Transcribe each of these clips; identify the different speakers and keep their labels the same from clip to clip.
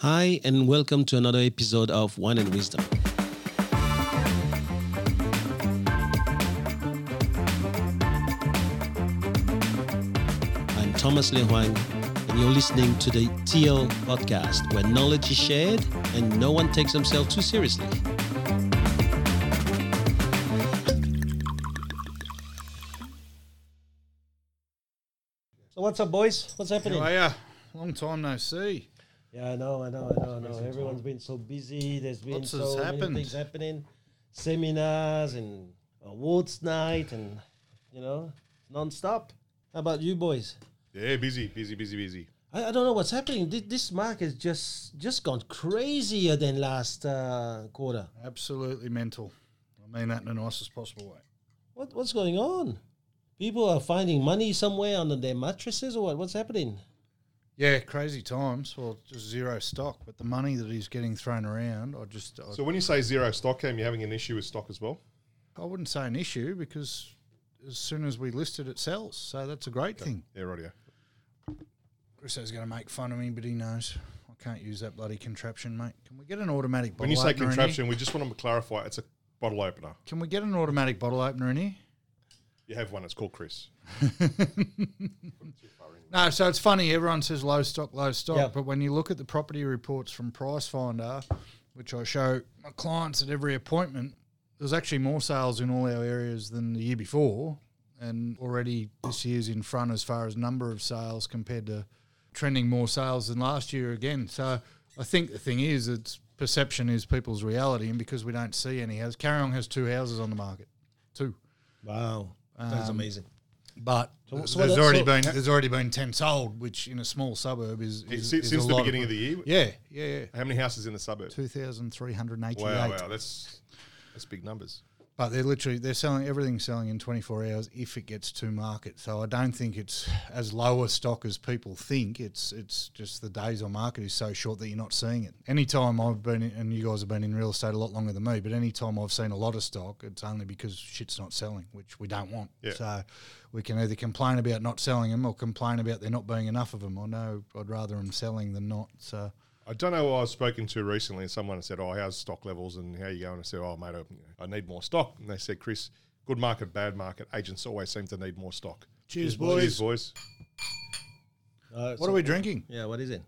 Speaker 1: Hi, and welcome to another episode of Wine and Wisdom. I'm Thomas Le Huang, and you're listening to the TL podcast, where knowledge is shared and no one takes themselves too seriously. So, what's up, boys? What's happening?
Speaker 2: How are ya? Long time no see.
Speaker 1: Yeah, I know, I know, I know, I know. Everyone's been so busy. There's been
Speaker 2: Lots
Speaker 1: so many things happening, seminars and awards night, and you know, non-stop. How about you boys?
Speaker 3: Yeah, busy, busy, busy, busy.
Speaker 1: I, I don't know what's happening. Thi- This market just just gone crazier than last uh, quarter.
Speaker 2: Absolutely mental. I mean that in the nicest possible way.
Speaker 1: What what's going on? People are finding money somewhere under their mattresses, or what? What's happening?
Speaker 2: Yeah, crazy times. Well, just zero stock, but the money that he's getting thrown around, I just I,
Speaker 3: So when you say zero stock, Cam, you're having an issue with stock as well?
Speaker 2: I wouldn't say an issue because as soon as we list it, it sells. So that's a great thing.
Speaker 3: Yeah, rightio.
Speaker 2: Chriso's going to make fun of me, but he knows I can't use that bloody contraption, mate. Can we get an automatic bottle
Speaker 3: When you say
Speaker 2: opener in here?
Speaker 3: contraption, we just want to clarify it's a bottle opener.
Speaker 2: Can we get an automatic bottle opener in here?
Speaker 3: You have one, it's called Chris.
Speaker 2: No, so it's funny. Everyone says low stock, low stock,
Speaker 1: Yeah.
Speaker 2: but when you look at the property reports from Pricefinder, which I show my clients at every appointment, there's actually more sales in all our areas than the year before, and already this year's in front as far as number of sales compared to trending more sales than last year again. So I think the thing is, it's perception is people's reality, and because we don't see any houses, Kariong has two houses on the market, two.
Speaker 1: Wow, that's
Speaker 2: Um,
Speaker 1: amazing.
Speaker 2: But
Speaker 1: So- so
Speaker 2: there's already been there's already been ten sold, which in a small suburb is,
Speaker 3: It-
Speaker 2: is,
Speaker 3: since
Speaker 2: is
Speaker 3: since
Speaker 2: a
Speaker 3: the
Speaker 2: lot
Speaker 3: beginning of the year,
Speaker 2: yeah yeah yeah
Speaker 3: how many houses in the suburb?
Speaker 2: two thousand three hundred eighty eight.
Speaker 3: Wow, wow, that's that's big numbers.
Speaker 2: But they're literally they're selling everything's selling in twenty four hours if it gets to market. So I don't think it's as low a stock as people think. It's it's just the days on market is so short that you're not seeing it. Anytime I've been in, and you guys have been in real estate a lot longer than me, but anytime I've seen a lot of stock, it's only because shit's not selling, which we don't want.
Speaker 3: Yeah.
Speaker 2: So we can either complain about not selling them or complain about there not being enough of them. I know I'd rather them selling than not. So
Speaker 3: I don't know I was spoken to recently, and someone said, "Oh, how's stock levels and how you going?" I said, "Oh, mate, I, I need more stock." And they said, "Chris, good market, bad market. Agents always seem to need more stock."
Speaker 2: cheers,
Speaker 3: Cheers, boys.
Speaker 1: Uh,
Speaker 2: What are we drinking?
Speaker 1: Yeah, what is it?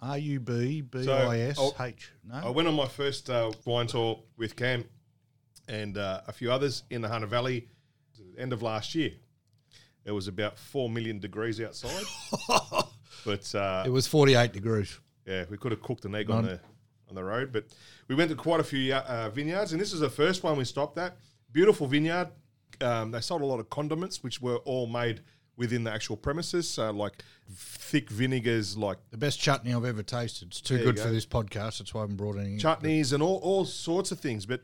Speaker 2: R U B B I S H.
Speaker 3: I
Speaker 2: No.
Speaker 3: I went on my first uh, wine tour with Cam and uh, a few others in the Hunter Valley at the end of last year. It was about 4 million degrees outside. but uh,
Speaker 2: It was 48 degrees.
Speaker 3: Yeah, we could have cooked an egg on the on the road. But we went to quite a few uh, vineyards, and this is the first one we stopped at. Beautiful vineyard. Um, they sold a lot of condiments, which were all made within the actual premises. So like thick vinegars, like
Speaker 2: The best chutney I've ever tasted. It's too good for this podcast. That's why I haven't brought any.
Speaker 3: chutneys and all, all sorts of things. But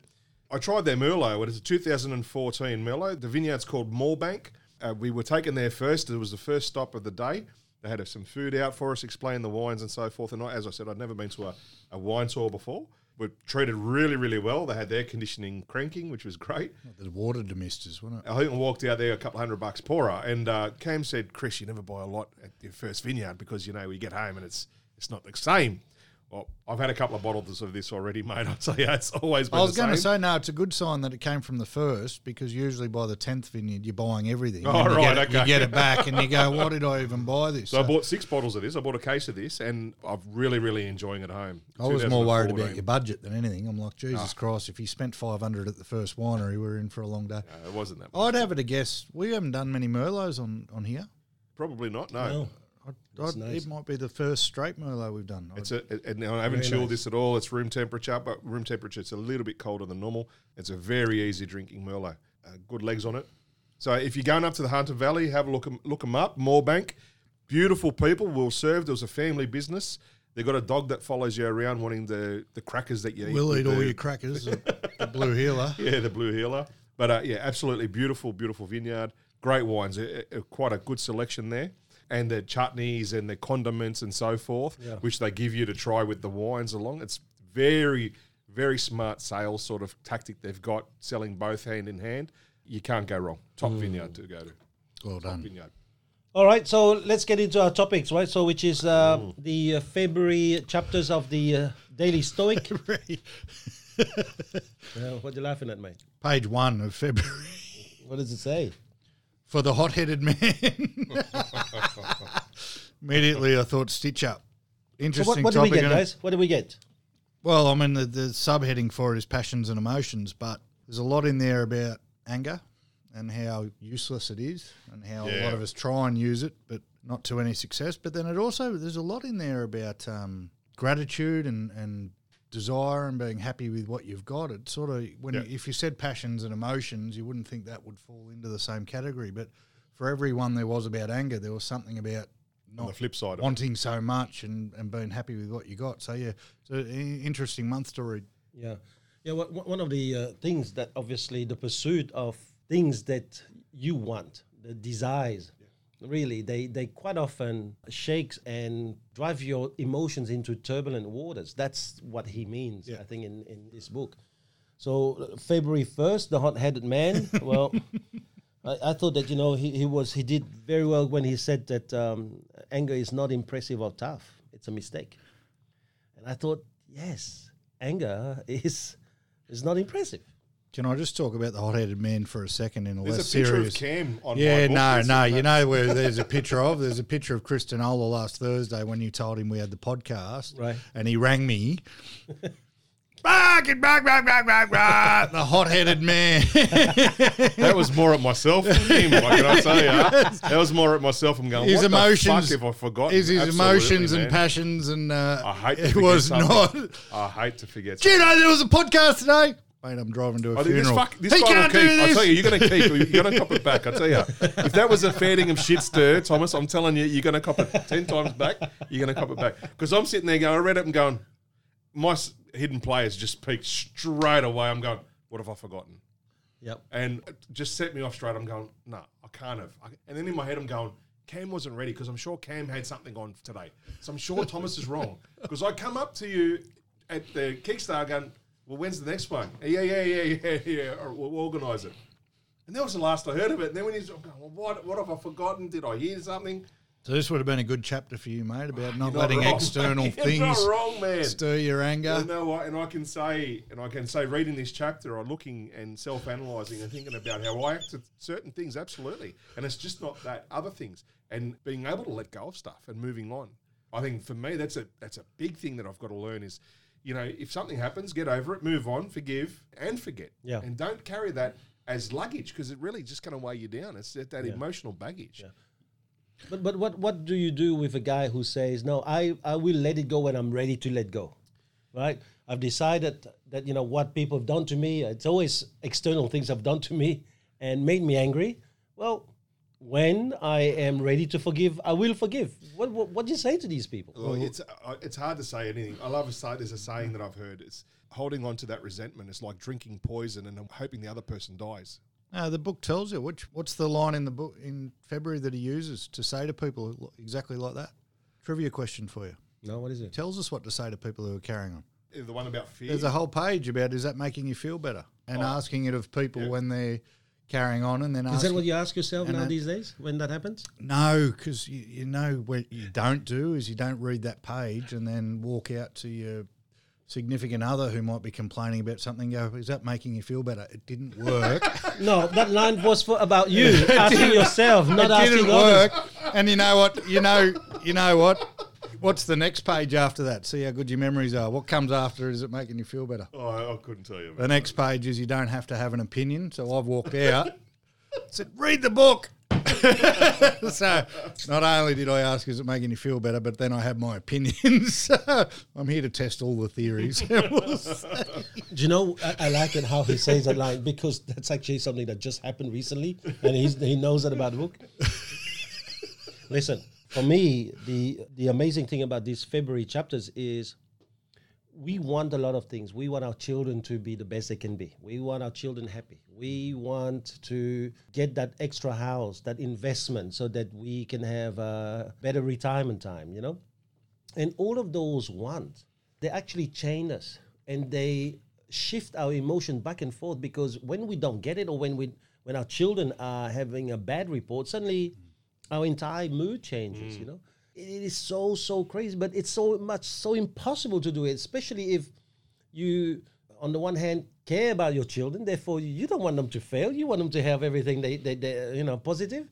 Speaker 3: I tried their Merlot. It is a 2014 Merlot. The vineyard's called Moorebank. Uh, we were taken there first. It was the first stop of the day. They had some food out for us, explained the wines and so forth. And I, as I said, I'd never been to a, a wine tour before. We're treated really, really well. They had air conditioning cranking, which was great.
Speaker 2: The water demisters, wasn't it?
Speaker 3: I think I walked out there a couple hundred bucks poorer. And uh, Cam said, Chris, you never buy a lot at your first vineyard because, you know, we get home and it's it's not the same. Well, I've had a couple of bottles of this already, mate. I'd say yeah, it's always been
Speaker 2: I was going to say, no, it's a good sign that it came from the first because usually by the 10th vineyard, you're buying everything.
Speaker 3: Oh,
Speaker 2: And you
Speaker 3: right,
Speaker 2: Get it, You get it back and you go, why did I even buy this?
Speaker 3: So I bought six bottles of this. I bought a case of this, and I'm really, really enjoying it at home.
Speaker 2: I was more worried about your budget than anything. I'm like, Jesus ah. Christ, if you spent 500 at the first winery, we're in for a long day.
Speaker 3: No, it wasn't that. Much.
Speaker 2: I'd have it a guess. We haven't done many Merlots on, on here.
Speaker 3: Probably not. No,
Speaker 1: No.
Speaker 2: I'd,
Speaker 1: nice.
Speaker 2: It might be the first straight Merlot we've done.
Speaker 3: it's a. It, and I haven't chilled
Speaker 1: nice.
Speaker 3: this at all. It's room temperature, but room temperature it's a little bit colder than normal. It's a very easy drinking Merlot. Uh, good legs on it. So if you're going up to the Hunter Valley, have a look look them up. Moorebank, beautiful people, well served. It was a family business. They got a dog that follows you around, wanting the the crackers that you eat.
Speaker 2: We'll eat all
Speaker 3: the-
Speaker 2: your crackers. the, blue heeler.
Speaker 3: Yeah, the Blue Heeler. But uh, yeah, absolutely beautiful, beautiful vineyard. Great wines. Uh, quite a good selection there. And the chutneys and the condiments and so forth,
Speaker 1: Yeah.
Speaker 3: which they give you to try with the wines along. It's very, very smart sales sort of tactic they've got, selling both hand in hand. You can't go wrong. Top vineyard to go to.
Speaker 2: Well
Speaker 3: Top
Speaker 2: done.
Speaker 3: vineyard.
Speaker 1: All right, so let's get into our topics, right? So, which is uh, the uh, February chapters of the uh, Daily Stoic. Uh, what are you laughing at, mate?
Speaker 2: Page one of February
Speaker 1: What does it say?
Speaker 2: For the hot-headed man. Immediately, I thought stitch up.
Speaker 1: So
Speaker 2: Interesting
Speaker 1: what, what do we
Speaker 2: topic.
Speaker 1: get, guys? What did we get?
Speaker 2: Well, I mean, the, the subheading for it is passions and emotions, but there's a lot in there about anger and how useless it is, and how a lot of us try and use it, but not to any success. But then it also there's a lot in there about um, gratitude and and desire and being happy with what you've got. It sort of when
Speaker 3: Yeah.
Speaker 2: you, if you said passions and emotions, you wouldn't think that would fall into the same category, but for every one there was about anger, there was something about
Speaker 3: On the flip side of it.
Speaker 2: wanting so much and, and being happy with what you got. So yeah, it's an interesting month to read.
Speaker 1: Yeah, yeah. One one of the uh, things that obviously the pursuit of things that you want, the desires, really, they they quite often shakes and drive your emotions into turbulent waters. That's what he means, I think, in in this book. So February first, the hot-headed man. well. I, I thought that you know he, he was he did very well when he said that um, anger is not impressive or tough. It's a mistake. And I thought, yes, anger is is not impressive.
Speaker 2: Can I just talk about the hot-headed man for a second in a
Speaker 3: There's
Speaker 2: less
Speaker 3: a picture
Speaker 2: serious?
Speaker 3: of Cam on
Speaker 2: yeah,
Speaker 3: my
Speaker 2: no, no. You know where there's a picture of? There's a picture of Kristen Ola last Thursday when you told him we had the podcast,
Speaker 1: Right.
Speaker 2: And he rang me. Bark and bark, bark, bark, bark, bark. The hot-headed man.
Speaker 3: That was more at myself than him. Like, can I tell you? That was more at myself. I'm going.
Speaker 2: His
Speaker 3: what
Speaker 2: emotions-
Speaker 3: The fuck have I forgotten?
Speaker 2: Is his
Speaker 3: Absolutely,
Speaker 2: emotions and
Speaker 3: man.
Speaker 2: passions and uh,
Speaker 3: I hate. To
Speaker 2: it
Speaker 3: forget
Speaker 2: was
Speaker 3: something.
Speaker 2: not.
Speaker 3: I hate to forget.
Speaker 2: Do you know there was a podcast today? Mate, I'm driving to a
Speaker 3: I think this,
Speaker 2: funeral.
Speaker 3: fuck, this
Speaker 2: he
Speaker 3: guy will
Speaker 2: can't
Speaker 3: keep.
Speaker 2: do
Speaker 3: I
Speaker 2: this.
Speaker 3: tell you, you're going to keep. You're going to cop it back. I tell you, if that was a fair of shit stir, Thomas, I'm telling you, you're going to cop it ten times back. You're going to cop it back because I'm sitting there going, I read it and going, my s- hidden players just peaked straight away. I'm going, what have I forgotten?
Speaker 1: Yep.
Speaker 3: and it just set me off straight. I'm going, no, I can't have. I, and then in my head, I'm going, Cam wasn't ready because I'm sure Cam had something on today. So I'm sure Thomas is wrong because I come up to you at the Kickstarter going, well, when's the next one? Yeah, yeah, yeah, yeah, yeah. Right, We'll organise it. And that was the last I heard of it. And then when he's I'm going, well, what, what have I forgotten? Did I hear something?
Speaker 2: So this would have been a good chapter for you, mate, about ah, not
Speaker 3: You're
Speaker 2: letting
Speaker 3: wrong.
Speaker 2: external
Speaker 3: You're
Speaker 2: things
Speaker 3: not wrong, man.
Speaker 2: stir your anger.
Speaker 3: You know what? And I can say, and I can say, reading this chapter, or looking and self-analyzing and thinking about how I act to certain things, absolutely. And it's just not that other things, and being able to let go of stuff and moving on. I think for me, that's a that's a big thing that I've got to learn is, you know, if something happens, get over it, move on, forgive, and forget.
Speaker 1: Yeah.
Speaker 3: And don't carry that as luggage because it really just going to weigh you down. It's that, that
Speaker 1: Yeah.
Speaker 3: emotional baggage.
Speaker 1: But but what what do you do with a guy who says no? I I will let it go when I'm ready to let go, right? I've decided that you know what people have done to me. It's always external things have done to me and made me angry. Well, when I am ready to forgive, I will forgive. What what, what do you say to these people?
Speaker 3: Well, it's uh, it's hard to say anything. I love a say. There's a saying that I've heard. It's holding on to that resentment is like drinking poison and hoping the other person dies.
Speaker 2: No, the book tells you which. What's the line in the book in February that he uses to say to people exactly like that? Trivia question for you.
Speaker 1: No, what is
Speaker 2: He
Speaker 1: it?
Speaker 2: tells us what to say to people who are carrying on.
Speaker 3: The one about fear.
Speaker 2: There's a whole page about is that making you feel better and asking it of people
Speaker 3: Yeah.
Speaker 2: when they're carrying on and then
Speaker 1: Is that what you ask yourself now
Speaker 2: that-
Speaker 1: these days when that happens?
Speaker 2: No, because you, you know what you don't do is you don't read that page and then walk out to your significant other who might be complaining about something. Go, is that making you feel better? It didn't work.
Speaker 1: No, that line was for about you asking yourself, not
Speaker 2: it
Speaker 1: asking
Speaker 2: didn't
Speaker 1: others.
Speaker 2: work. And you know what? You know, you know what? What's the next page after that? See how good your memories are. What comes after? Is it making you feel better?
Speaker 3: oh, I, I couldn't tell you.
Speaker 2: The next page is you don't have to have an opinion. So I've walked out, said, read the book. so not only did I ask, is it making you feel better, but then I had my opinions. So I'm here to test all the theories. We'll.
Speaker 1: Do you know? I, I like it how he says that line because that's actually something that just happened recently, and he's, he knows that about the book. Listen, for me, the the amazing thing about these February chapters is we want a lot of things. We want our children to be the best they can be. We want our children happy. We want to get that extra house, that investment, so that we can have a better retirement time. You know, and all of those wants they actually chain us and they shift our emotion back and forth because when we don't get it or when we when our children are having a bad report suddenly our entire mood changes. Mm. You know, it, it is so so crazy, but it's so much so impossible to do it, especially if you, on the one hand, care about your children. Therefore, you don't want them to fail. You want them to have everything they, they, they you know positive.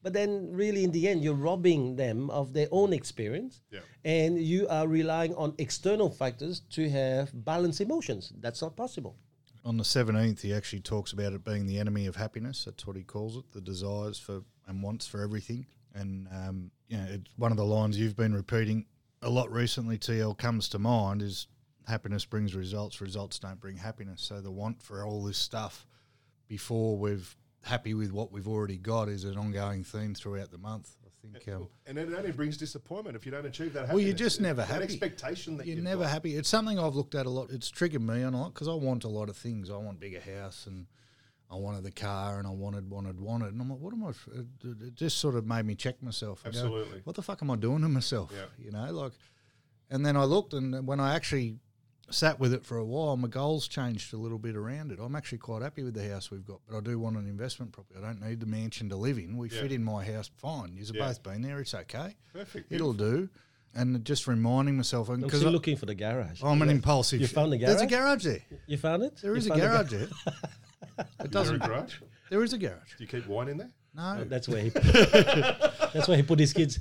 Speaker 1: But then, really, in the end, you're robbing them of their own experience,
Speaker 3: Yeah.
Speaker 1: and you are relying on external factors to have balanced emotions. That's not possible.
Speaker 2: On the 17th, he actually talks about it being the enemy of happiness. That's what he calls it, the desires for and wants for everything. And, um, you know, it's one of the lines you've been repeating a lot recently, TL, comes to mind is happiness brings results, results don't bring happiness. So the want for all this stuff before we've happy with what we've already got is an ongoing theme throughout the month. I think um,
Speaker 3: And it only brings disappointment if you don't achieve that.
Speaker 2: Well, you're just never
Speaker 3: that
Speaker 2: happy.
Speaker 3: expectation that
Speaker 2: you're never
Speaker 3: got.
Speaker 2: happy. It's something I've looked at a lot. It's triggered me on a lot because I want a lot of things. I want bigger house and I wanted the car and I wanted, wanted, wanted. And I'm like, what am I? f- It, it just sort of made me check myself. and go,
Speaker 3: Absolutely.
Speaker 2: what the fuck am I doing to myself?
Speaker 3: Yeah.
Speaker 2: You know, like, and then I looked and when I actually sat with it for a while, my goals changed a little bit around it. I'm actually quite happy with the house we've got, but I do want an investment property. I don't need the mansion to live in. We
Speaker 3: Yeah.
Speaker 2: fit in my house fine. You've
Speaker 3: Yeah.
Speaker 2: both been there. It's okay.
Speaker 3: Perfect.
Speaker 2: It'll do. And just reminding myself, and
Speaker 1: I'm looking for the garage.
Speaker 2: I'm an impulsive.
Speaker 1: You found the garage.
Speaker 2: There's a
Speaker 1: garage?
Speaker 2: garage there.
Speaker 1: You found it?
Speaker 2: There
Speaker 1: You
Speaker 2: is a
Speaker 1: found the ga-
Speaker 2: garage there. It
Speaker 3: Is there a
Speaker 2: doesn't.
Speaker 3: garage?
Speaker 2: There is a garage.
Speaker 3: Do you keep wine in there?
Speaker 2: No.
Speaker 1: Uh, that's where he. that's where he put his kids.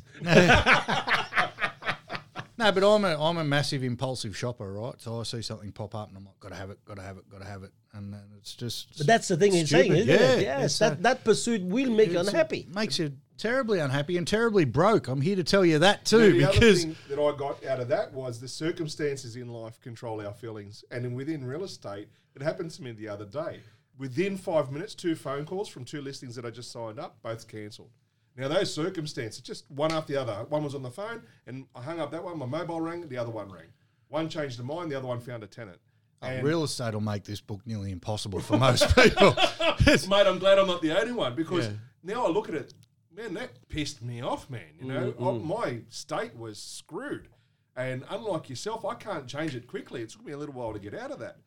Speaker 2: No, but I'm a I'm a massive impulsive shopper, right? So I see something pop up and I'm like, gotta have it, gotta have it, gotta have it, and then it's just.
Speaker 1: But that's the thing he's saying,
Speaker 2: stupid.
Speaker 1: isn't
Speaker 2: Yeah,
Speaker 1: it? Yes,
Speaker 2: it's
Speaker 1: that,
Speaker 2: a-
Speaker 1: that pursuit will make you
Speaker 2: it's a-
Speaker 1: unhappy.
Speaker 2: makes you terribly unhappy and terribly broke. I'm here to tell you that too,
Speaker 3: the other
Speaker 2: because
Speaker 3: thing that I got out of that was the circumstances in life control our feelings, and in, within real estate, it happened to me the other day. Within five minutes, two phone calls from two listings that I just signed up, both cancelled. Now those circumstances, just one after the other. One was on the phone, and I hung up that one. My mobile rang, the other one rang. One changed their mind, the other one found a tenant. Uh, and
Speaker 2: real estate will make this book nearly impossible for most people.
Speaker 3: Mate, I'm glad I'm not the only one because
Speaker 2: Yeah.
Speaker 3: now I look at it, man, that pissed me off, man. You know, mm, I- mm. my state was screwed, and unlike yourself, I can't change it quickly. It took me a little while to get out of that,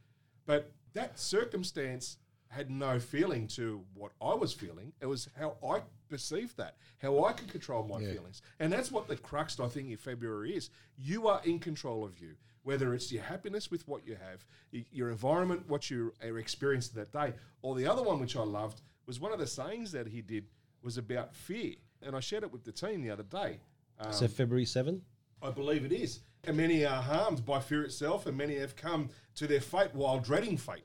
Speaker 3: but that circumstance had no feeling to what I was feeling. It was how I perceived that, how I could control my feelings, and that's what the crux I think in February is. You are in control of you. Whether it's your happiness with what you have, your environment, what you are experiencing that day, or the other one which I loved was one of the sayings that he did was about fear, and I shared it with the team the other day. Um,
Speaker 1: so February 7?
Speaker 3: I believe it is. And many are harmed by fear itself, and many have come to their fate while dreading fate.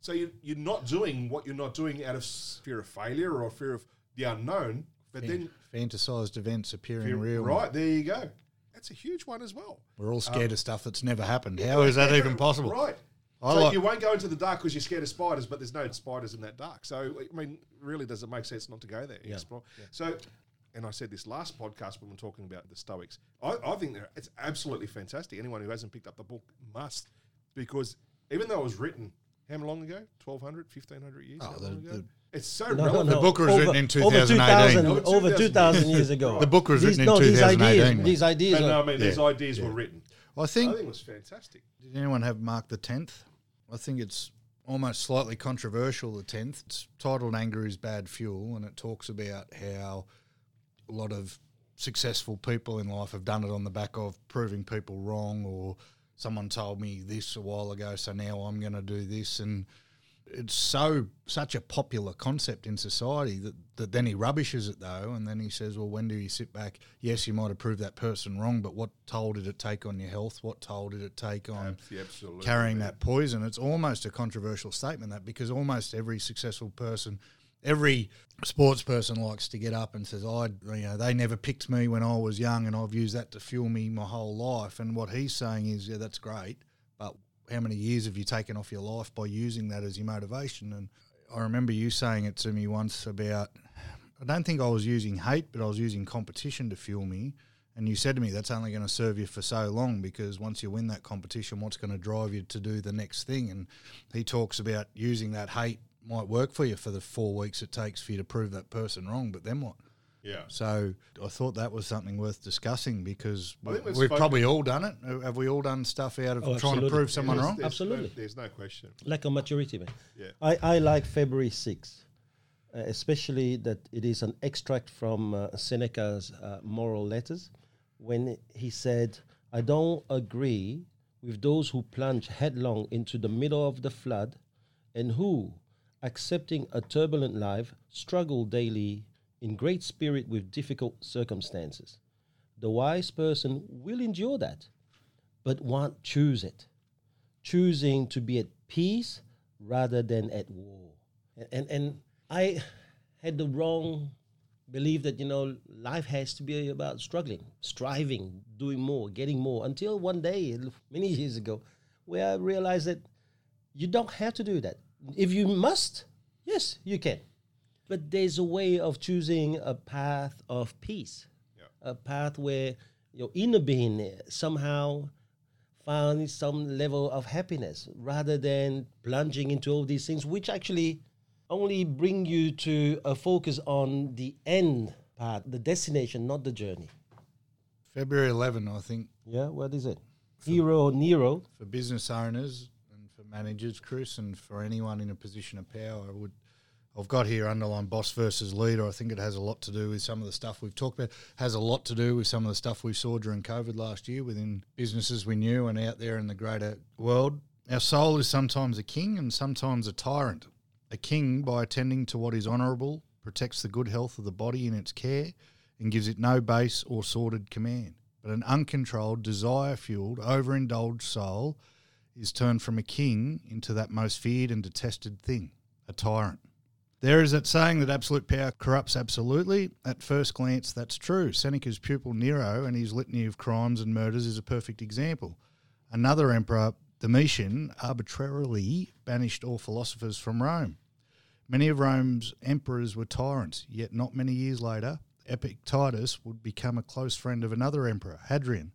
Speaker 3: So you, you're not doing what you're not doing out of fear of failure or fear of the unknown, but then
Speaker 2: Fantasized events appearing
Speaker 3: fear,
Speaker 2: real.
Speaker 3: right there you go. That's a huge one as well.
Speaker 2: We're all um, scared of stuff that's never happened. How is that even possible?
Speaker 3: Right.
Speaker 2: I
Speaker 3: so
Speaker 2: like-
Speaker 3: you won't go into the dark because you're scared of spiders, but there's no spiders in that dark. So I mean, really, does it make sense not to go there? Explore. So, and I said this last podcast when we are talking about the Stoics. I, I think they're, it's absolutely fantastic. Anyone who hasn't picked up the book must, because even though it was written how long ago? 1200, 1500 years
Speaker 2: Oh, the-
Speaker 3: ago?
Speaker 2: the-
Speaker 3: it's so
Speaker 1: No, no,
Speaker 3: relevant.
Speaker 1: no.
Speaker 2: book was
Speaker 1: over,
Speaker 2: written in
Speaker 1: over
Speaker 2: 2018.
Speaker 1: 2000,
Speaker 3: Over
Speaker 1: over
Speaker 3: 2000
Speaker 1: 2,000 years ago.
Speaker 2: The book was
Speaker 1: These-
Speaker 2: written in
Speaker 1: no, these
Speaker 2: 2018,
Speaker 1: ideas, these ideas
Speaker 3: But no, I mean, these
Speaker 2: Yeah.
Speaker 3: ideas were written.
Speaker 2: I
Speaker 3: I
Speaker 2: think
Speaker 3: think it was fantastic.
Speaker 2: Did anyone have Mark the Tenth? I think it's almost slightly controversial. The tenth. It's titled "Anger is Bad Fuel," and it talks about how a lot of successful people in life have done it on the back of proving people wrong, or someone told me this a while ago, so now I'm going to do this, and it's so such a popular concept in society that, that then he rubbishes it though, and then he says, "Well, when do you sit back? Yes, you might have proved that person wrong, but what toll did it take on your health? What toll did it take on
Speaker 3: Absolutely.
Speaker 2: carrying that poison?" It's almost a controversial statement that because almost every successful person, every sports person likes to get up and says, "I, you know, they never picked me when I was young, and I've used that to fuel me my whole life." And what he's saying is, "Yeah, that's great, but how many years have you taken off your life by using that as your motivation?" And I remember you saying it to me once about, I don't think I was using hate, but I was using competition to fuel me. And you said to me, that's only going to serve you for so long because once you win that competition, what's going to drive you to do the next thing? And he talks about using that hate might work for you for the four weeks it takes for you to prove that person wrong, but then what?
Speaker 3: Yeah.
Speaker 2: So I thought that was something worth discussing because we,
Speaker 3: we've
Speaker 2: we've probably all done it. Have we all done stuff out of
Speaker 1: Oh,
Speaker 2: trying to prove someone
Speaker 3: There's-
Speaker 2: wrong?
Speaker 3: there's
Speaker 1: Absolutely.
Speaker 3: No, there's no question.
Speaker 1: lack of maturity, man.
Speaker 3: Yeah.
Speaker 1: I, I like February 6th uh, especially that it is an extract from uh, Seneca's uh, moral letters, when he said, I don't agree with those who plunge headlong into the middle of the flood and who, accepting a turbulent life, struggle daily in great spirit with difficult circumstances. The wise person will endure that, but won't choose it, choosing to be at peace rather than at war. And, and, and I had the wrong belief that, you know, life has to be about struggling, striving, doing more, getting more, until one day, many years ago, where I realized that you don't have to do that. If you must, yes, you can. But there's a way of choosing a path of peace,
Speaker 3: Yeah.
Speaker 1: a path where your inner being somehow finds some level of happiness rather than plunging into all these things, which actually only bring you to a focus on the end part, the destination, not the journey.
Speaker 2: February 11, I think,
Speaker 1: Yeah, what is it? Hero Nero.
Speaker 2: for business owners for managers, Chris, and for anyone in a position of power. I would, I've got here underlined boss versus leader. I think it has a lot to do with some of the stuff we've talked about. Has a lot to do with some of the stuff we saw during COVID last year within businesses we knew and out there in the greater world. Our soul is sometimes a king and sometimes a tyrant. A king by attending to what is honourable, protects the good health of the body in its care, and gives it no base or sordid command. But an uncontrolled, desire fueled, overindulged soul is turned from a king into that most feared and detested thing, a tyrant. There is that saying that absolute power corrupts absolutely. At first glance, that's true. Seneca's pupil Nero and his litany of crimes and murders is a perfect example. Another emperor, Domitian, arbitrarily banished all philosophers from Rome. Many of Rome's emperors were tyrants, yet not many years later, Epictetus would become a close friend of another emperor, Hadrian,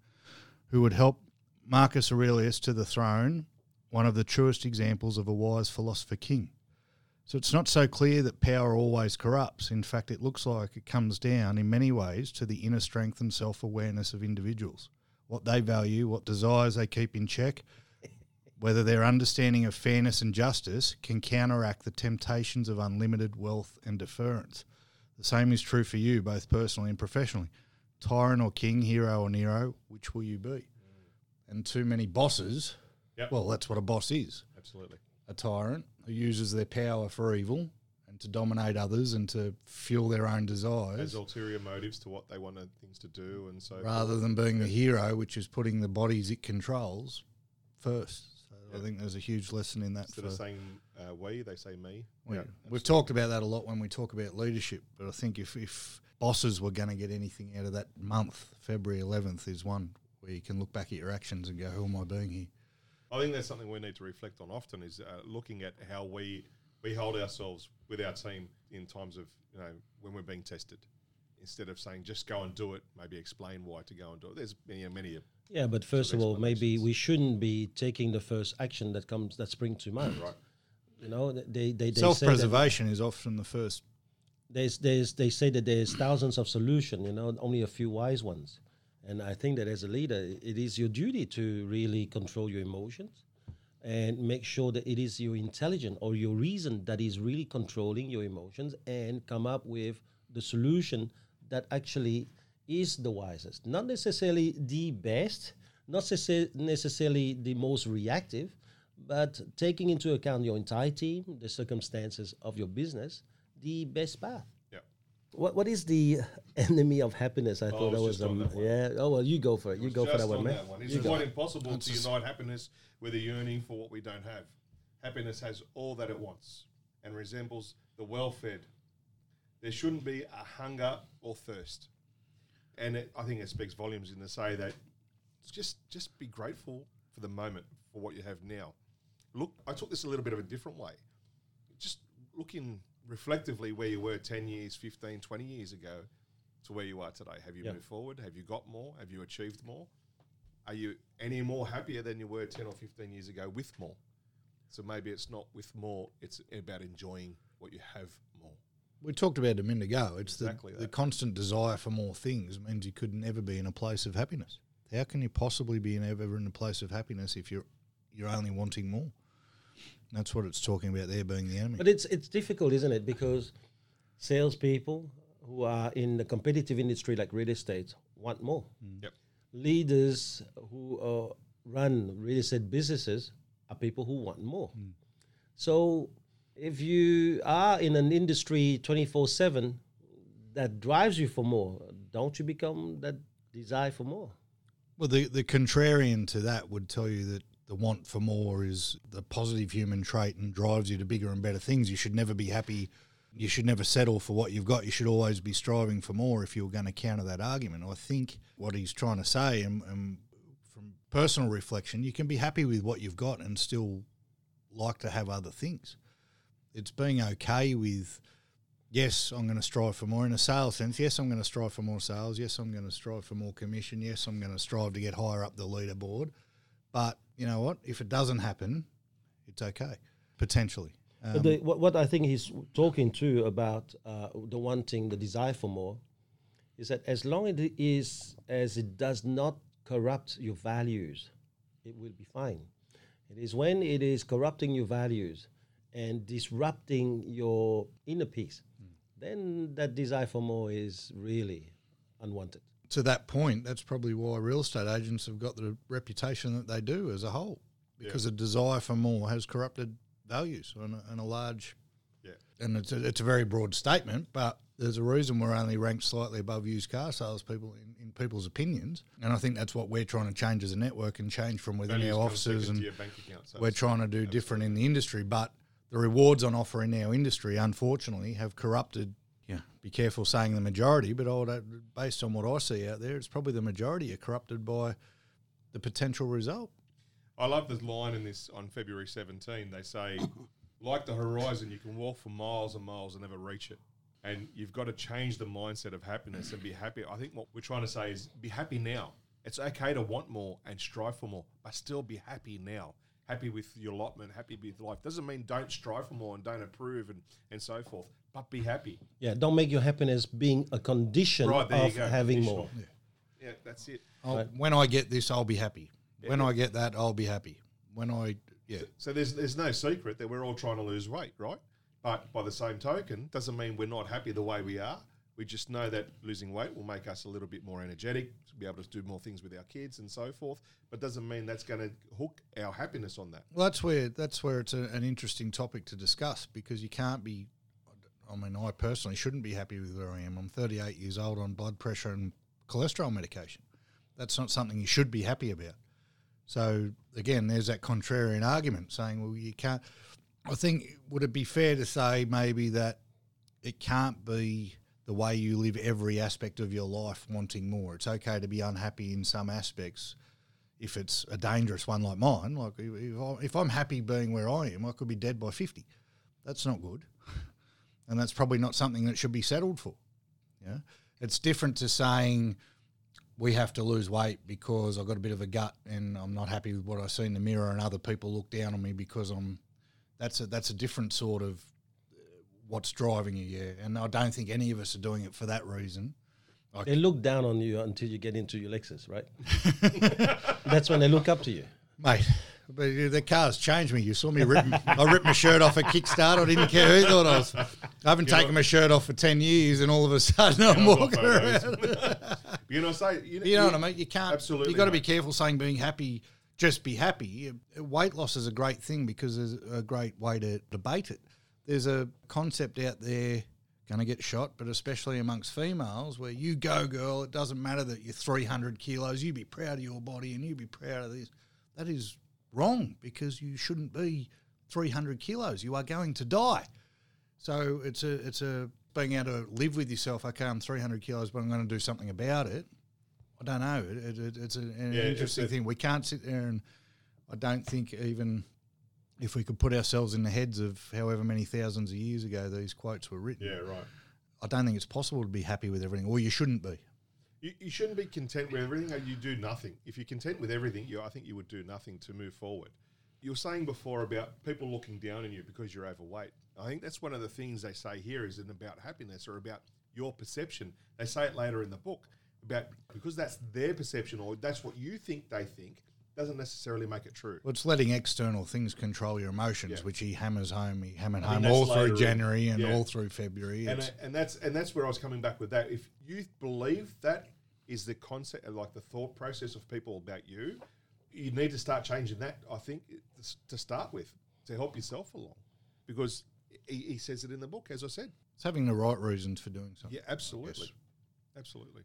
Speaker 2: who would help Marcus Aurelius to the throne, one of the truest examples of a wise philosopher king. So it's not so clear that power always corrupts. In fact, it looks like it comes down in many ways to the inner strength and self awareness of individuals, what they value, what desires they keep in check, whether their understanding of fairness and justice can counteract the temptations of unlimited wealth and deference. The same is true for you, both personally and professionally. Tyrant or king, hero or Nero, which will you be? And too many bosses,
Speaker 3: Yep.
Speaker 2: well, that's what a boss is
Speaker 3: Absolutely.
Speaker 2: a tyrant who uses their power for evil and to dominate others and to fuel their own desires
Speaker 3: Has ulterior motives to what they want things to do, and so
Speaker 2: rather than being the hero, which is putting the bodies it controls first. So I think there's a huge lesson in that.
Speaker 3: instead
Speaker 2: For,
Speaker 3: of saying uh, we, they say me.
Speaker 2: we,
Speaker 3: Yeah,
Speaker 2: we've talked about that a lot when we talk about leadership, but I think if, if bosses were going to get anything out of that month, February 11th is one where you can look back at your actions and go, who am I being here?
Speaker 3: I think that's something we need to reflect on often is uh, looking at how we we hold ourselves with our team in times of you know when we're being tested. Instead of saying just go and do it, maybe explain why to go and do it. There's many many
Speaker 1: Yeah, but first
Speaker 3: of
Speaker 1: of all, maybe we shouldn't be taking the first action that comes that springs to mind.
Speaker 3: right.
Speaker 1: You know, they they, they
Speaker 2: self-preservation is often the first.
Speaker 1: there's there's they say that there's thousands of solutions. You know, only a few wise ones. And I think that as a leader, it is your duty to really control your emotions and make sure that it is your intelligence or your reason that is really controlling your emotions and come up with the solution that actually is the wisest. Not necessarily the best, not necessarily the most reactive, but taking into account your entire team, the circumstances of your business, the best path.
Speaker 3: Yeah.
Speaker 1: What what is the enemy of happiness? I
Speaker 3: I
Speaker 1: thought that
Speaker 3: was
Speaker 1: was
Speaker 3: just
Speaker 1: um,
Speaker 3: that
Speaker 1: yeah. Oh well, you go for it. You
Speaker 3: was
Speaker 1: go for
Speaker 3: just
Speaker 1: that one,
Speaker 3: on
Speaker 1: man.
Speaker 3: that one. It's
Speaker 1: You go.
Speaker 3: quite impossible to unite happiness with a yearning for what we don't have. Happiness has all that it wants and resembles the well-fed. There shouldn't be a hunger or thirst, and it, I think it speaks volumes in to say that just just be grateful for the moment for what you have now. Look, I took this a little bit of a different way. Just looking reflectively where you were 10 years, 15, 20 years ago to where you are today. Have you moved forward? Have you got more? Have you achieved more? Are you any more happier than you were 10 or 15 years ago with more? So maybe it's not with more, it's about enjoying what you have more.
Speaker 2: We talked about it a minute ago. It's
Speaker 3: Exactly
Speaker 2: the, the constant desire for more things means you could never be in a place of happiness. How can you possibly be in ever in a place of happiness if you're you're only wanting more? That's what it's talking about there being the enemy.
Speaker 1: But it's it's difficult, isn't it? Because salespeople who are in the competitive industry like real estate want more.
Speaker 3: Yep.
Speaker 1: Leaders who uh, run real estate businesses are people who want more. So if you are in an industry 24 7 that drives you for more, don't you become that desire for more?
Speaker 2: Well, the, the contrarian to that would tell you that the want for more is the positive human trait and drives you to bigger and better things. You should never be happy. You should never settle for what you've got. You should always be striving for more if you were going to counter that argument. I think what he's trying to say, and, and from personal reflection, you can be happy with what you've got and still like to have other things. It's being okay with, yes, I'm going to strive for more in a sales sense. Yes, I'm going to strive for more sales. Yes, I'm going to strive for more commission. Yes, I'm going to strive to get higher up the leaderboard. But you know what? If it doesn't happen, it's okay, potentially. Um,
Speaker 1: But the, what, what I think he's talking to about uh, the wanting, the desire for more, is that as long as it is as it does not corrupt your values, it will be fine. It is when it is corrupting your values and disrupting your inner peace, then that desire for more is really unwanted.
Speaker 2: To that point, that's probably why real estate agents have got the reputation that they do as a whole, because a desire for more has corrupted values and a, and a large.
Speaker 3: Yeah.
Speaker 2: And it's a, it's a very broad statement, but there's a reason we're only ranked slightly above used car salespeople in, in people's opinions, and I think that's what we're trying to change as a network and change from within
Speaker 3: Values
Speaker 2: our offices and
Speaker 3: account, so
Speaker 2: we're trying to do different in the industry, but the rewards on offer in our industry, unfortunately, have corrupted. Yeah, be careful saying the majority, but I would, based on what I see out there, it's probably the majority are corrupted by the potential result.
Speaker 3: I love the line in this on February 17. They say, like the horizon, you can walk for miles and miles and never reach it. And you've got to change the mindset of happiness and be happy. I think what we're trying to say is be happy now. It's okay to want more and strive for more, but still be happy now. Happy with your allotment, happy with life. Doesn't mean don't strive for more and don't improve and, and so forth, but be happy.
Speaker 1: Yeah, don't make your happiness being a condition
Speaker 3: Right,
Speaker 1: of having more.
Speaker 3: Yeah, that's it.
Speaker 2: I'll, When I get this, I'll be happy. When I get that, I'll be happy. When I, yeah,
Speaker 3: So there's there's no secret that we're all trying to lose weight, right? But by the same token, doesn't mean we're not happy the way we are. We just know that losing weight will make us a little bit more energetic, to be able to do more things with our kids and so forth. But doesn't mean that's going to hook our happiness on that.
Speaker 2: Well, that's where that's where it's a, an interesting topic to discuss because you can't be. I mean, I personally shouldn't be happy with where I am. I'm 38 years old on blood pressure and cholesterol medication. That's not something you should be happy about. So again, there's that contrarian argument saying, well, you can't. I think would it be fair to say maybe that it can't be the way you live every aspect of your life wanting more. It's okay to be unhappy in some aspects if it's a dangerous one like mine. Like if, I'm happy being where I am, I could be dead by 50. That's not good. And that's probably not something that should be settled for. Yeah. It's different to saying we have to lose weight because I've got a bit of a gut and I'm not happy with what I see in the mirror and other people look down on me because I'm that's a that's a different sort of uh, what's driving you, yeah. And I don't think any of us are doing it for that reason.
Speaker 1: They look down on you until you get into your Lexus, right? That's when they look up to you.
Speaker 2: Mate, but the car's changed me. You saw me rip. I ripped my shirt off at Kickstart. I didn't care who thought I was. I haven't taken my shirt off for ten years, and all of a sudden I'm
Speaker 3: I've got
Speaker 2: walking around.
Speaker 3: you know, say you know,
Speaker 2: You know what I mean? You can't.
Speaker 3: Absolutely,
Speaker 2: You got to be careful saying being happy. Just be happy. Weight loss is a great thing because there's a great way to debate it. There's a concept out there, going to get shot, but especially amongst females, where you go, girl. It doesn't matter that you're 300 kilos. You be proud of your body and you be proud of this. That is wrong because you shouldn't be 300 kilos. You are going to die. So it's a it's a being able to live with yourself. Okay, I'm 300 kilos, but I'm going to do something about it. I don't know. It, it, it- it's a, an
Speaker 3: Yeah,
Speaker 2: interesting thing. We can't sit there and I don't think even if we could put ourselves in the heads of however many thousands of years ago these quotes were written.
Speaker 3: Yeah, right.
Speaker 2: I don't think it's possible to be happy with everything, or you shouldn't be.
Speaker 3: You, you shouldn't be content with everything. and You do nothing. If you're content with everything, you I think you would do nothing to move forward. You were saying before about people looking down on you because you're overweight. I think that's one of the things they say here isn't about happiness or about your perception. They say it later in the book about because that's their perception or that's what you think they think. doesn't necessarily make it true.
Speaker 2: Well, it's letting external things control your emotions,
Speaker 3: Yeah.
Speaker 2: which he hammers home. He hammered
Speaker 3: I think
Speaker 2: home all
Speaker 3: later
Speaker 2: through
Speaker 3: in-
Speaker 2: January and
Speaker 3: yeah.
Speaker 2: all through February.
Speaker 3: and
Speaker 2: It's-
Speaker 3: and that's and that's where I was coming back with that. If you believe that is the concept, like the thought process of people about you, you need to start changing that. I think to start with to help yourself along, because he, he says it in the book, as I said.
Speaker 2: it's having the right reasons for doing something.
Speaker 3: Yeah, absolutely, absolutely.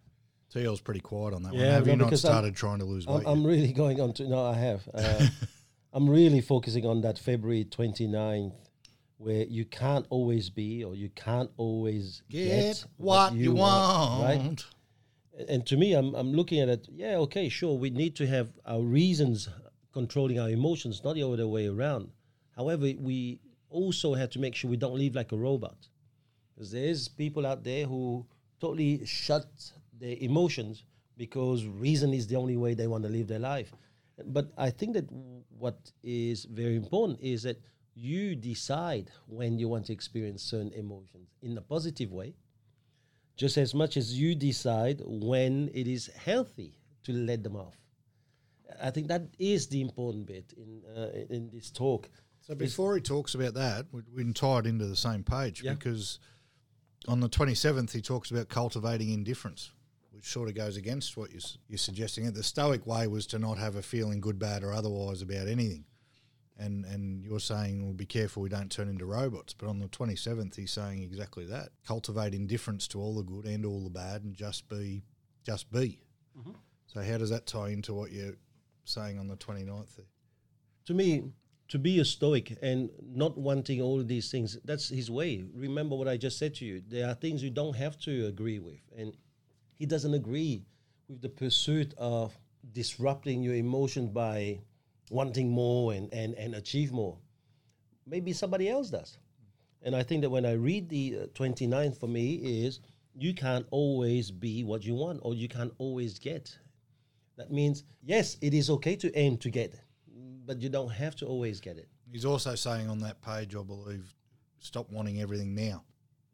Speaker 2: TL's pretty quiet on that one.
Speaker 1: Yeah,
Speaker 2: Have
Speaker 1: no,
Speaker 2: you not
Speaker 1: because I'm-
Speaker 2: started trying to lose
Speaker 1: I'm,
Speaker 2: weight?
Speaker 1: I'm
Speaker 2: yet?
Speaker 1: really going on to no, I have. Uh, I'm really focusing on that February 29th, where you can't always be or you can't always get,
Speaker 2: Get what you want.
Speaker 1: right? And to me, I'm I'm looking at it. Yeah, okay, sure. We need to have our reasons controlling our emotions, not the other way around. However, we also have to make sure we don't live like a robot, because there's people out there who totally shut their emotions because reason is the only way they want to live their life. But I think that what is very important is that you decide when you want to experience certain emotions in a positive way, just as much as you decide when it is healthy to let them off. I think that is the important bit in uh, in this talk.
Speaker 2: So before he talks about that, we, we can tie it into the same page
Speaker 1: Yeah.
Speaker 2: because on the 27th he talks about cultivating indifference, which sort of goes against what you're, you're suggesting. The Stoic way was to not have a feeling good, bad, or otherwise about anything. And, and you're saying, well, be careful we don't turn into robots. But on the 27th, he's saying exactly that. Cultivate indifference to all the good and all the bad and just be, just be. Mm-hmm. So how does that tie into what you're saying on the 29th there?
Speaker 1: to me, to be a stoic and not wanting all of these things, that's his way. Remember what I just said to you. There are things you don't have to agree with. And he doesn't agree with the pursuit of disrupting your emotions by wanting more and, and, and achieve more. Maybe somebody else does. And I think that when I read the uh, 29th for me is you can't always be what you want or you can't always get. That means, yes, it is okay to aim to get, but you don't have to always get it.
Speaker 2: He's also saying on that page, I believe, stop wanting everything now.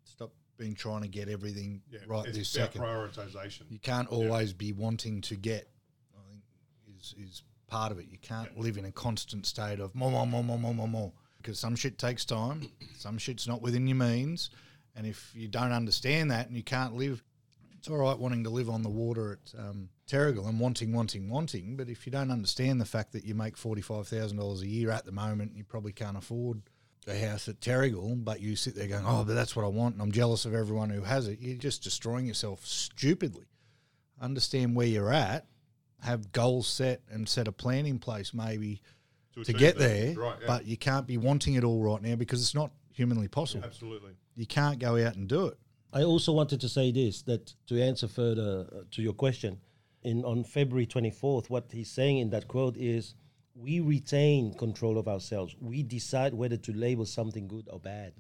Speaker 2: Stop being trying to get everything
Speaker 3: Yeah,
Speaker 2: right
Speaker 3: it's
Speaker 2: this
Speaker 3: about
Speaker 2: second.
Speaker 3: prioritization.
Speaker 2: You can't always be wanting to get. I think is is part of it. You can't live in a constant state of more, more, more, more, more, more, more. Because some shit takes time. Some shit's not within your means, and if you don't understand that and you can't live, it's all right wanting to live on the water at um, Terrigal and wanting, wanting, wanting. But if you don't understand the fact that you make forty five thousand dollars a year at the moment, you probably can't afford a house at Terrigal, but you sit there going, "Oh, but that's what I want," and I'm jealous of everyone who has it. You're just destroying yourself stupidly. Understand where you're at, have goals set, and set a plan in place maybe to
Speaker 3: achieve
Speaker 2: get
Speaker 3: that.
Speaker 2: there.
Speaker 3: Right, yeah.
Speaker 2: But you can't be wanting it all right now because it's not humanly possible.
Speaker 3: Absolutely.
Speaker 2: You can't go out and do it.
Speaker 1: I also wanted to say this that to answer further uh, to your question, in on February 24th, what he's saying in that quote is we retain control of ourselves. We decide whether to label something good or bad.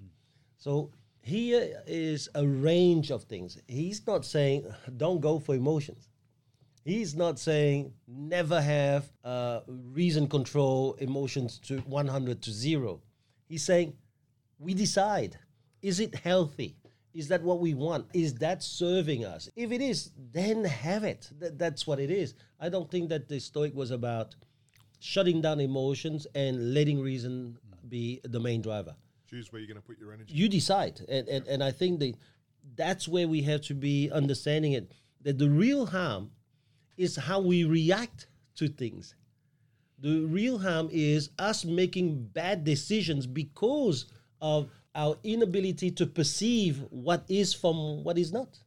Speaker 1: So here is a range of things. He's not saying don't go for emotions. He's not saying never have uh, reason control emotions to 100 to zero. He's saying we decide. Is it healthy? Is that what we want? Is that serving us? If it is, then have it. Th- that's what it is. I don't think that the Stoic was about shutting down emotions and letting reason be the main driver.
Speaker 3: Choose where you're going to put your energy.
Speaker 1: You decide. And, and, and I think that that's where we have to be understanding it. That the real harm is how we react to things. The real harm is us making bad decisions because of our inability to perceive what is from what is not.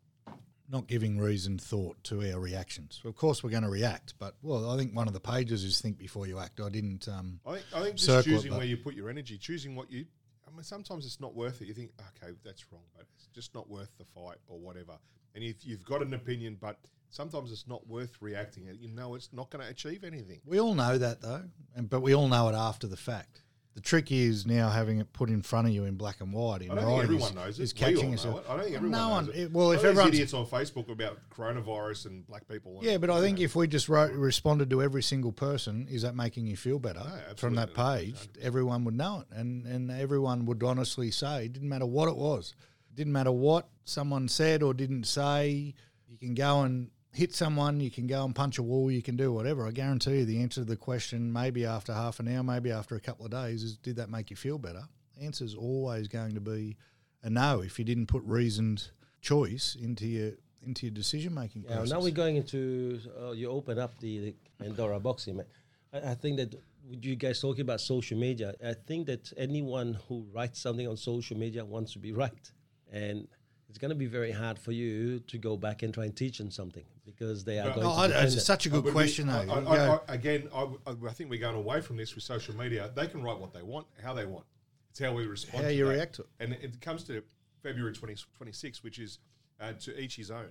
Speaker 2: Not giving reasoned thought to our reactions. Of course, we're going to react, but well, I think one of the pages is think before you act. I didn't. Um,
Speaker 3: I think, I think just
Speaker 2: Circle it,
Speaker 3: choosing where you put your energy, choosing what you. I mean, sometimes it's not worth it. You think, okay, that's wrong, but it's just not worth the fight or whatever. And if you've got an opinion, but sometimes it's not worth reacting. You know, it's not going to achieve anything.
Speaker 2: We all know that though, and but we all know it after the fact. The trick is now having it put in front of you in black and white. In
Speaker 3: I don't think everyone
Speaker 2: is-
Speaker 3: knows
Speaker 2: Is
Speaker 3: it. All
Speaker 2: catching
Speaker 3: know it. I don't think everyone
Speaker 2: no
Speaker 3: knows
Speaker 2: one.
Speaker 3: it.
Speaker 2: well, if everyone's
Speaker 3: idiots on Facebook about coronavirus and black people. and-
Speaker 2: yeah, but I think if we just wrote, responded to every single person, is that making you feel better from that page? Everyone would know it, and and everyone would honestly say, it didn't matter what it was, it didn't matter what someone said or didn't say. You can go and hit someone, you can go and punch a wall, you can do whatever. I guarantee you the answer to the question, maybe after half an hour, maybe after a couple of days, is did that make you feel better? The answer is always going to be a no if you didn't put reasoned choice into your into your decision making
Speaker 1: Yeah,
Speaker 2: process.
Speaker 1: now we're going into uh, you open up the, the Pandora box here, man. I, I think that with you guys talking about social media, I think that anyone who writes something on social media wants to be right, and it's going to be very hard for you to go back and try and teach them something because they are
Speaker 3: But-
Speaker 1: going
Speaker 2: No,
Speaker 1: to
Speaker 2: I, it's
Speaker 1: it.
Speaker 2: such a good
Speaker 3: But we-
Speaker 2: question, though.
Speaker 3: I, I, I, again, I, I think we're going away from this with social media. They can write what they want, how they want. It's how we respond.
Speaker 2: How
Speaker 3: to
Speaker 2: you
Speaker 3: that.
Speaker 2: react to it.
Speaker 3: And it comes to February 20, 26, which is uh, to each his own.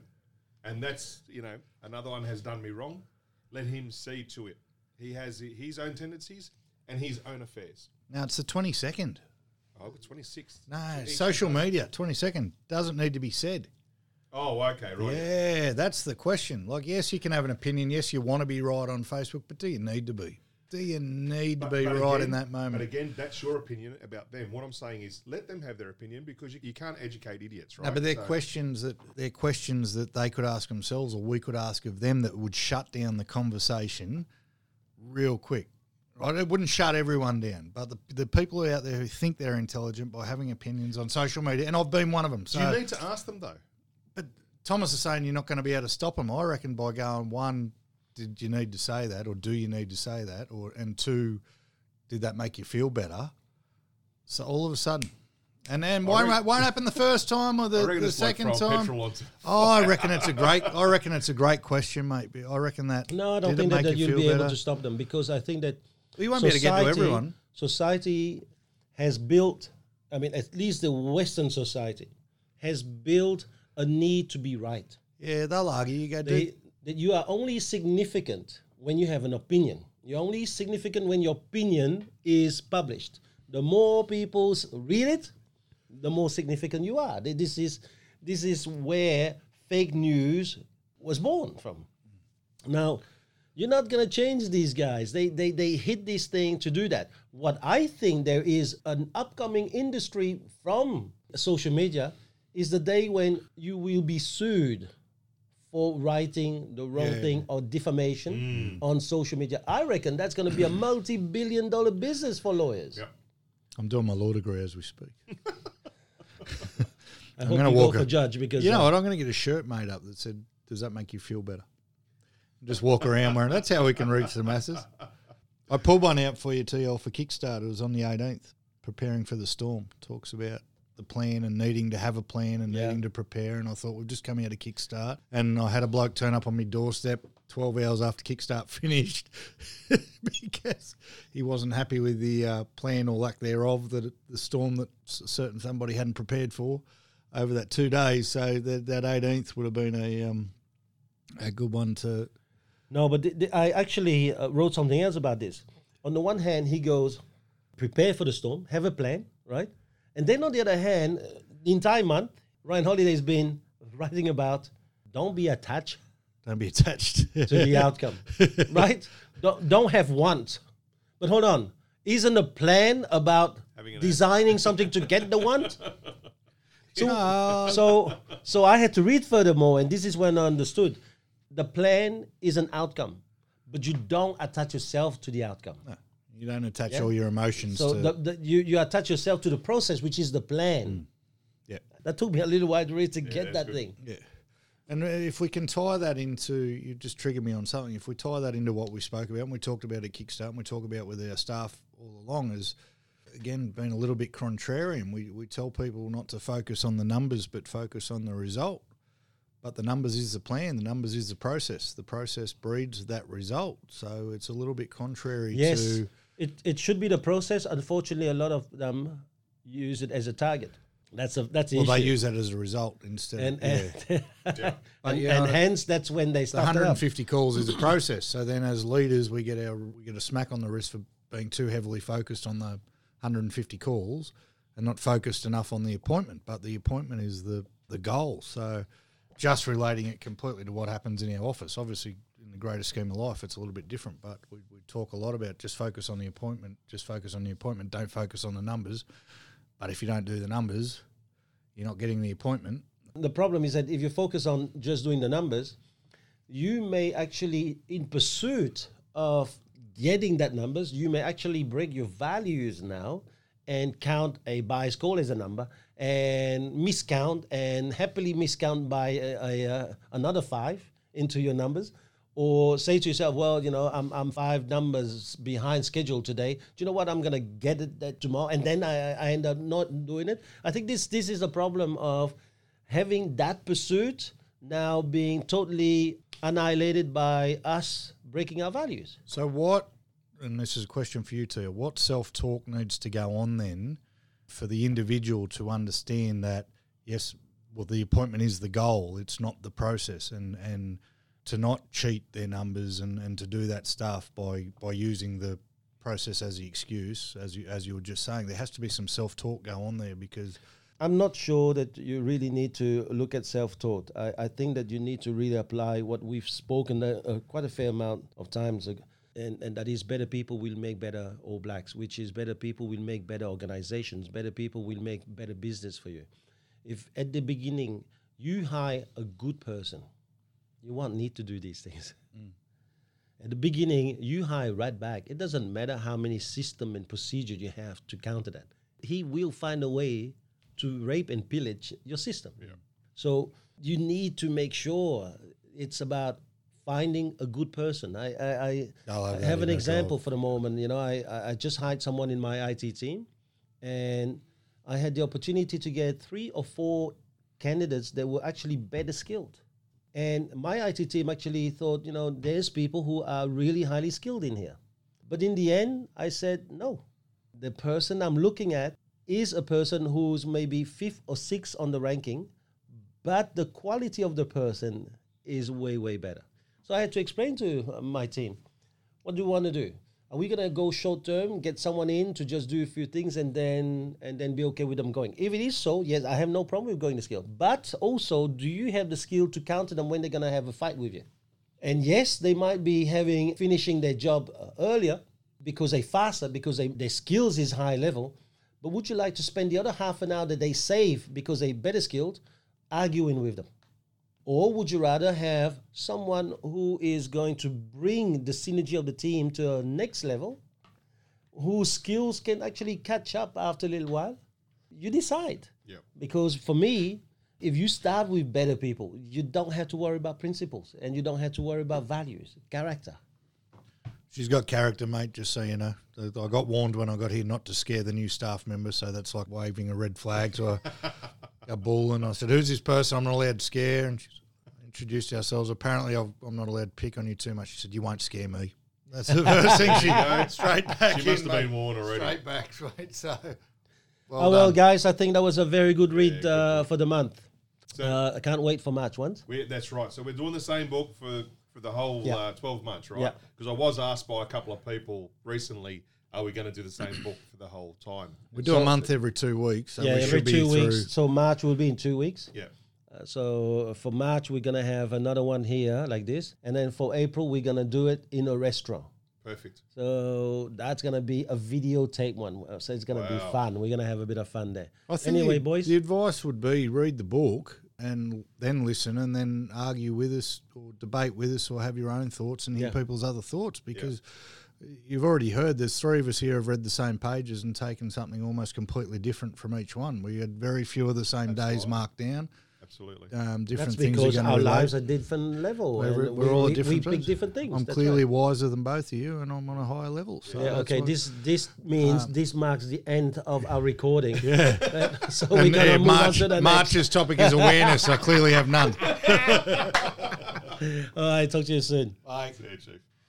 Speaker 3: And that's you know another one has done me wrong. Let him see to it. He has his own tendencies and his own affairs.
Speaker 2: now it's the twenty second.
Speaker 3: Oh, 26th.
Speaker 2: No, social media twenty second doesn't need to be said.
Speaker 3: Oh, okay, right.
Speaker 2: Yeah, that's the question. Like, yes, you can have an opinion. Yes, you want to be right on Facebook, but do you need to be? Do you need to
Speaker 3: But-
Speaker 2: be
Speaker 3: but
Speaker 2: right
Speaker 3: again-
Speaker 2: in that moment?
Speaker 3: But again, that's your opinion about them. What I'm saying is, let them have their opinion because you, you can't educate idiots, right?
Speaker 2: No, but they're
Speaker 3: So-
Speaker 2: questions that they're questions that they could ask themselves, or we could ask of them that would shut down the conversation real quick. Right? It wouldn't shut everyone down, but the, the people out there who think they're intelligent by having opinions on social media, and I've been one of them.
Speaker 3: Do
Speaker 2: So,
Speaker 3: you need to ask them though?
Speaker 2: but Thomas is saying you're not going to be able to stop them. I reckon by going one, did you need to say that, or do you need to say that, or and two, did that make you feel better? So all of a sudden, and then won't,
Speaker 3: reckon-
Speaker 2: won't happen the first time or the,
Speaker 3: reckon
Speaker 2: the
Speaker 3: it's like
Speaker 2: second
Speaker 3: throwing
Speaker 2: time. Oh, I reckon it's a great. I reckon it's a great question, mate. I reckon that.
Speaker 1: No, I don't think that, that
Speaker 2: you
Speaker 1: you'll
Speaker 2: feel
Speaker 1: be able to stop them because I think that
Speaker 2: You won't be able to get to everyone.
Speaker 1: Society has built, I mean, at least the Western society has built a need to be right.
Speaker 2: Yeah, they'll argue. You go,
Speaker 1: they, That you are only significant when you have an opinion. You're only significant when your opinion is published. The more people read it, the more significant you are. This is this is where fake news was born from. Now, you're not gonna change these guys. They they they hit this thing to do that. What I think there is an upcoming industry from social media is the day when you will be sued for writing the wrong
Speaker 2: Yeah.
Speaker 1: thing or defamation on social media. I reckon that's going to be a multi-billion dollar business for lawyers.
Speaker 3: Yep.
Speaker 2: I'm doing my law degree as we speak.
Speaker 1: I am
Speaker 2: gonna walk
Speaker 1: go
Speaker 2: a-
Speaker 1: for judge because
Speaker 2: You know
Speaker 1: uh,
Speaker 2: what? I'm going to get a shirt made up that said, "Does that make you feel better?" Just walk around wearing. That's how we can reach the masses. I pulled one out for you, TL, for Kickstarter. It was on the 18th. Preparing for the storm talks about the plan and needing to have a plan and
Speaker 1: Yeah.
Speaker 2: needing to prepare. And I thought we've just come out of Kickstart, and I had a bloke turn up on my doorstep 12 hours after Kickstart finished because he wasn't happy with the uh, plan or lack thereof that the storm that certain somebody hadn't prepared for over that two days. So that that 18th would have been a um, a good one to.
Speaker 1: No, but th- th- I actually uh, wrote something else about this. On the one hand, he goes, prepare for the storm, have a plan, right? And then on the other hand, uh, the entire month, Ryan Holiday's been writing about don't be attached
Speaker 2: Don't be attached
Speaker 1: to the outcome, right? Don't, don't have want. But hold on, isn't a plan about designing something to get the want? So, so, so I had to read furthermore, and this is when I understood. The plan is an outcome, but you don't attach yourself to the outcome.
Speaker 2: No, You don't attach
Speaker 1: Yeah.
Speaker 2: all your emotions
Speaker 1: So
Speaker 2: to.
Speaker 1: the, the, you, you attach yourself to the process, which is the plan.
Speaker 2: yeah.
Speaker 1: That took me a little while to read to get that thing.
Speaker 2: Yeah. And uh, if we can tie that into, you just triggered me on something. If we tie that into what we spoke about, and we talked about at Kickstart, and we talk about with our staff all along, is again being a little bit contrarian. We we tell people not to focus on the numbers, but focus on the result. But the numbers is the plan. The numbers is the process. The process breeds that result. So it's a little bit contrary
Speaker 1: Yes,
Speaker 2: to.
Speaker 1: it, it should be the process. Unfortunately, a lot of them use it as a target. That's a that's the
Speaker 2: Well, they use that as a result instead.
Speaker 1: and
Speaker 2: of,
Speaker 1: and,
Speaker 2: yeah.
Speaker 1: and,
Speaker 2: yeah,
Speaker 1: and hence that's when they start it up.
Speaker 2: 150 calls is a process. So then, as leaders, we get our we get a smack on the wrist for being too heavily focused on the 150 calls and not focused enough on the appointment. But the appointment is the the goal. So just relating it completely to what happens in our office, obviously. In the greater scheme of life, it's a little bit different, but we, we talk a lot about just focus on the appointment, just focus on the appointment, don't focus on the numbers. But if you don't do the numbers, you're not getting the appointment.
Speaker 1: The problem is that if you focus on just doing the numbers, you may actually, in pursuit of getting that numbers, you may actually break your values now and count a bias call as a number and miscount and happily miscount by a, a, uh, another five into your numbers or say to yourself, well, you know, I'm, I'm five numbers behind schedule today. Do you know what? I'm gonna get it that tomorrow, and then I, I end up not doing it. I think this this is a problem of having that pursuit now being totally annihilated by us breaking our values.
Speaker 2: So what? And this is a question for you too. What self talk needs to go on then for the individual to understand that yes, well, the appointment is the goal. It's not the process, and and to not cheat their numbers and, and to do that stuff by by using the process as the excuse, as you as you were just saying, there has to be some self talk go on there because
Speaker 1: I'm not sure that you really need to look at self-taught. I, I think that you need to really apply what we've spoken uh, quite a fair amount of times, and, and that is better people will make better All Blacks, which is better people will make better organizations, better people will make better business for you. If at the beginning you hire a good person, you won't need to do these things. Mm. At the beginning, you hire right back. It doesn't matter how many system and procedure you have to counter that. He will find a way to rape and pillage your system. So you need to make sure it's about finding a good person. I, I, I, I have an example for the moment. You know, I, I I just hired someone in my IT team, and I had the opportunity to get three or four candidates that were actually better skilled. And my IT team actually thought, you know, there's people who are really highly skilled in here. But in the end, I said, no. The person I'm looking at is a person who's maybe fifth or sixth on the ranking, but the quality of the person is way, way better. So I had to explain to my team, what do you want to do? Are we gonna go short term, get someone in to just do a few things, and then and then be okay with them going? If it is so, yes, I have no problem with going the skill. But also, do you have the skill to counter them when they're gonna have a fight with you? And yes, they might be having finishing their job uh, earlier because they faster because they, their skills is high level. But would you like to spend the other half an hour that they save because they better skilled arguing with them? Or would you rather have someone who is going to bring the synergy of the team to a next level, whose skills can actually catch up after a little while? You decide.
Speaker 3: Yeah.
Speaker 1: Because for me, if you start with better people, you don't have to worry about principles and you don't have to worry about values, character.
Speaker 2: She's got character, mate, just so you know. I got warned when I got here not to scare the new staff member, so that's like waving a red flag to a, a bull. And I said, Who's this person I'm not allowed to scare? And she introduced ourselves. Apparently, I've, I'm not allowed to pick on you too much. She said, You won't scare me. That's the first thing she goes straight back
Speaker 3: She must
Speaker 2: in,
Speaker 3: have been
Speaker 2: mate.
Speaker 3: warned already.
Speaker 2: Straight back, right? So, well,
Speaker 1: oh, well,
Speaker 2: done.
Speaker 1: guys, I think that was a very good read
Speaker 3: good
Speaker 1: uh, for the month.
Speaker 3: So-
Speaker 1: uh, I can't wait for March ones.
Speaker 3: We, that's right. So we're doing the same book for, for the whole
Speaker 1: Yeah.
Speaker 3: uh, 12 months, right?
Speaker 1: Yeah.
Speaker 3: Because I was asked by a couple of people recently, are we going to do the same book for the whole time?
Speaker 2: we do a month every two weeks. So
Speaker 1: yeah,
Speaker 2: we
Speaker 1: every
Speaker 2: should be
Speaker 1: two weeks. So March will be in two weeks.
Speaker 3: Yeah.
Speaker 1: Uh, so for March, we're gonna have another one here like this, and then for April, we're gonna do it in a restaurant.
Speaker 3: Perfect.
Speaker 1: So that's gonna be a videotape one. Uh, So it's gonna be fun. We're gonna have a bit of fun there.
Speaker 2: I think
Speaker 1: Anyway,
Speaker 2: the,
Speaker 1: boys.
Speaker 2: the advice would be read the book and then listen and then argue with us or debate with us or have your own thoughts and hear
Speaker 1: Yeah.
Speaker 2: people's other thoughts because you've already heard there's three of us here have read the same pages and taken something almost completely different from each one. We had very few of the same days
Speaker 3: right.
Speaker 2: marked down.
Speaker 3: Absolutely.
Speaker 2: Um, different
Speaker 1: That's
Speaker 2: things
Speaker 1: because
Speaker 2: are
Speaker 1: our
Speaker 2: going to
Speaker 1: lives are different level.
Speaker 2: We're,
Speaker 1: and
Speaker 2: we're
Speaker 1: we,
Speaker 2: all
Speaker 1: we,
Speaker 2: different
Speaker 1: we pick different things.
Speaker 2: I'm
Speaker 1: That's
Speaker 2: clearly
Speaker 1: right.
Speaker 2: wiser than both of you, and I'm on a higher level. So
Speaker 1: Yeah, okay. This this means this marks the end of our recording. Yeah. so we're
Speaker 2: and,
Speaker 1: gonna move on
Speaker 2: March,
Speaker 1: to the next.
Speaker 2: March's topic is awareness. I clearly have none.
Speaker 1: All right. Talk to you soon.
Speaker 2: Bye.
Speaker 3: See you, Chief.